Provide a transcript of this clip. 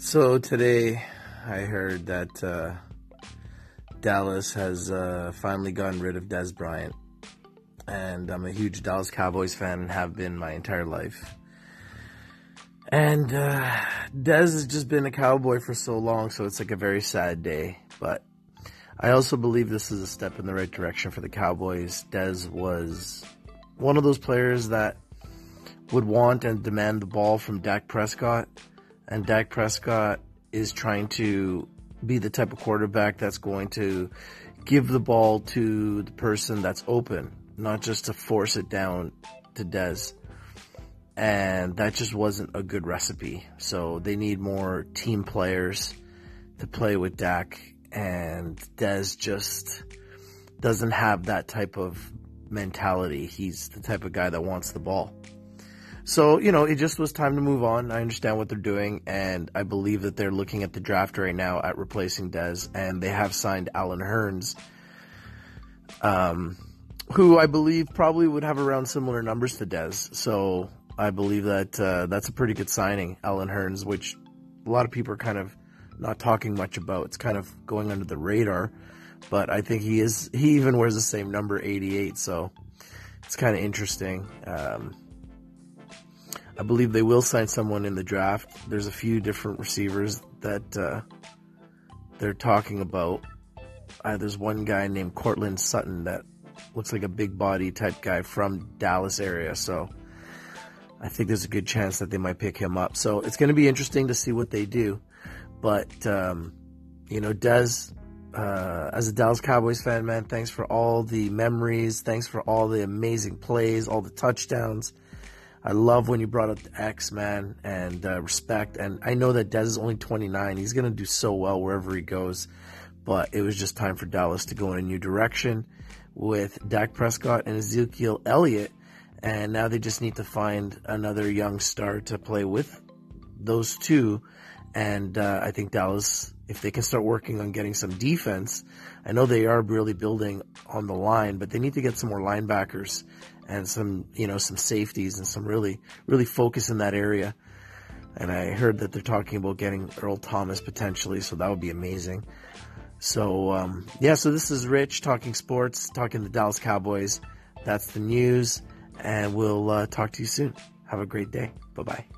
So today I heard that uh, Dallas has uh, finally gotten rid of Dez Bryant. And I'm a huge Dallas Cowboys fan and have been my entire life. And uh, Dez has just been a Cowboy for so long, so it's like a very sad day. But I also believe this is a step in the right direction for the Cowboys. Dez was one of those players that would want and demand the ball from Dak Prescott and Dak Prescott is trying to be the type of quarterback that's going to give the ball to the person that's open, not just to force it down to Dez. And that just wasn't a good recipe. So they need more team players to play with Dak and Dez just doesn't have that type of mentality. He's the type of guy that wants the ball. So, you know, it just was time to move on. I understand what they're doing, and I believe that they're looking at the draft right now at replacing Dez, and they have signed Allen Hurns, um, who I believe probably would have around similar numbers to Dez. So I believe that uh, that's a pretty good signing, Allen Hurns, which a lot of people are kind of not talking much about. It's kind of going under the radar, but I think he is. He even wears the same number, 88. So it's kind of interesting. Um, I believe they will sign someone in the draft. There's a few different receivers that uh, they're talking about. Uh, there's one guy named Courtland Sutton that looks like a big body type guy from Dallas area. So I think there's a good chance that they might pick him up. So it's going to be interesting to see what they do. But um, you know, Dez, uh, as a Dallas Cowboys fan, man, thanks for all the memories. Thanks for all the amazing plays, all the touchdowns. I love when you brought up the X man and uh, respect. And I know that Dez is only 29. He's going to do so well wherever he goes. But it was just time for Dallas to go in a new direction with Dak Prescott and Ezekiel Elliott. And now they just need to find another young star to play with those two. And uh, I think Dallas, if they can start working on getting some defense, I know they are really building on the line, but they need to get some more linebackers and some, you know, some safeties and some really, really focus in that area. And I heard that they're talking about getting Earl Thomas potentially, so that would be amazing. So, um, yeah, so this is Rich talking sports, talking the Dallas Cowboys. That's the news, and we'll uh, talk to you soon. Have a great day. Bye bye.